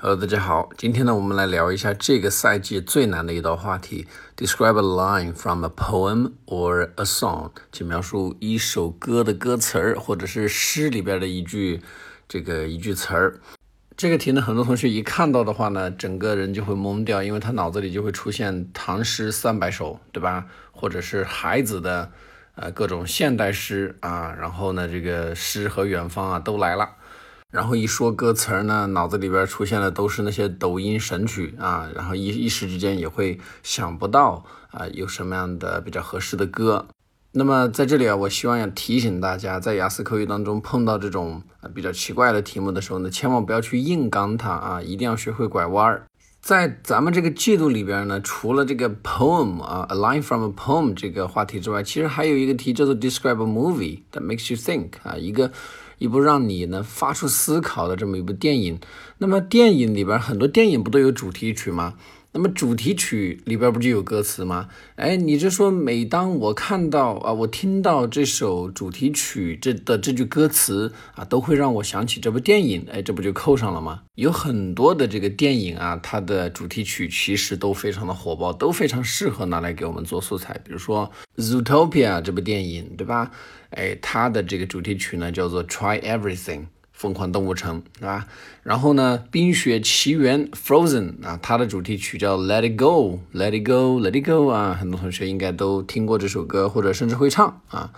Hello，大家好。今天呢，我们来聊一下这个赛季最难的一道话题：Describe a line from a poem or a song，去描述一首歌的歌词儿，或者是诗里边的一句这个一句词儿。这个题呢，很多同学一看到的话呢，整个人就会懵掉，因为他脑子里就会出现唐诗三百首，对吧？或者是孩子的呃各种现代诗啊，然后呢，这个诗和远方啊都来了。然后一说歌词儿呢，脑子里边出现的都是那些抖音神曲啊，然后一一时之间也会想不到啊有什么样的比较合适的歌。那么在这里啊，我希望要提醒大家，在雅思口语当中碰到这种比较奇怪的题目的时候呢，千万不要去硬刚它啊，一定要学会拐弯儿。在咱们这个季度里边呢，除了这个 poem 啊，a line from a poem 这个话题之外，其实还有一个题叫做 describe a movie that makes you think 啊，一个。一部让你能发出思考的这么一部电影，那么电影里边很多电影不都有主题曲吗？那么主题曲里边不就有歌词吗？哎，你就说每当我看到啊，我听到这首主题曲这的这句歌词啊，都会让我想起这部电影。哎，这不就扣上了吗？有很多的这个电影啊，它的主题曲其实都非常的火爆，都非常适合拿来给我们做素材。比如说《Zootopia》这部电影，对吧？哎，它的这个主题曲呢叫做《Try Everything》。疯狂动物城，是吧？然后呢，《冰雪奇缘》Frozen 啊，它的主题曲叫 Let It Go，Let It Go，Let It Go 啊，很多同学应该都听过这首歌，或者甚至会唱啊。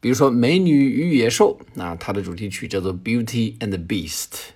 比如说《美女与野兽》啊，它的主题曲叫做 Beauty and the Beast。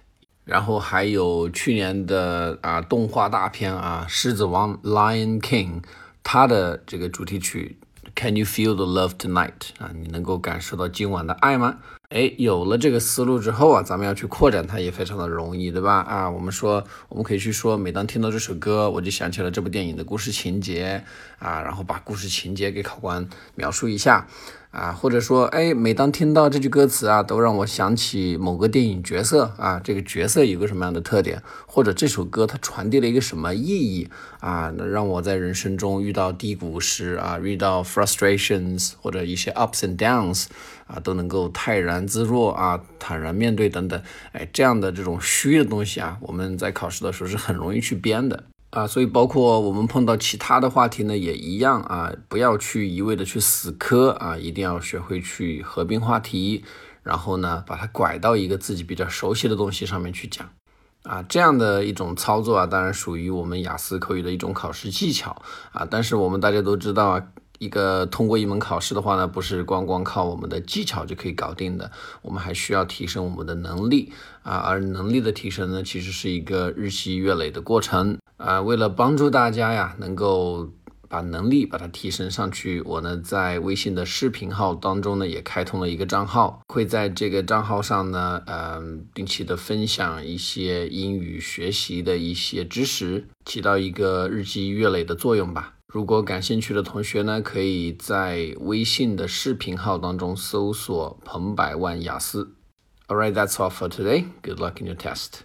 然后还有去年的啊动画大片啊，《狮子王》Lion King，它的这个主题曲 Can You Feel the Love Tonight 啊，你能够感受到今晚的爱吗？哎，有了这个思路之后啊，咱们要去扩展它也非常的容易，对吧？啊，我们说，我们可以去说，每当听到这首歌，我就想起了这部电影的故事情节啊，然后把故事情节给考官描述一下。啊，或者说，哎，每当听到这句歌词啊，都让我想起某个电影角色啊，这个角色有个什么样的特点，或者这首歌它传递了一个什么意义啊，让我在人生中遇到低谷时啊，遇到 frustrations 或者一些 ups and downs 啊，都能够泰然自若啊，坦然面对等等，哎，这样的这种虚的东西啊，我们在考试的时候是很容易去编的。啊，所以包括我们碰到其他的话题呢，也一样啊，不要去一味的去死磕啊，一定要学会去合并话题，然后呢，把它拐到一个自己比较熟悉的东西上面去讲，啊，这样的一种操作啊，当然属于我们雅思口语的一种考试技巧啊，但是我们大家都知道啊。一个通过一门考试的话呢，不是光光靠我们的技巧就可以搞定的，我们还需要提升我们的能力啊，而能力的提升呢，其实是一个日积月累的过程啊。为了帮助大家呀，能够把能力把它提升上去，我呢在微信的视频号当中呢也开通了一个账号，会在这个账号上呢，嗯，定期的分享一些英语学习的一些知识，起到一个日积月累的作用吧。如果感兴趣的同学呢，可以在微信的视频号当中搜索“彭百万雅思”。Alright, that's all for today. Good luck in your test.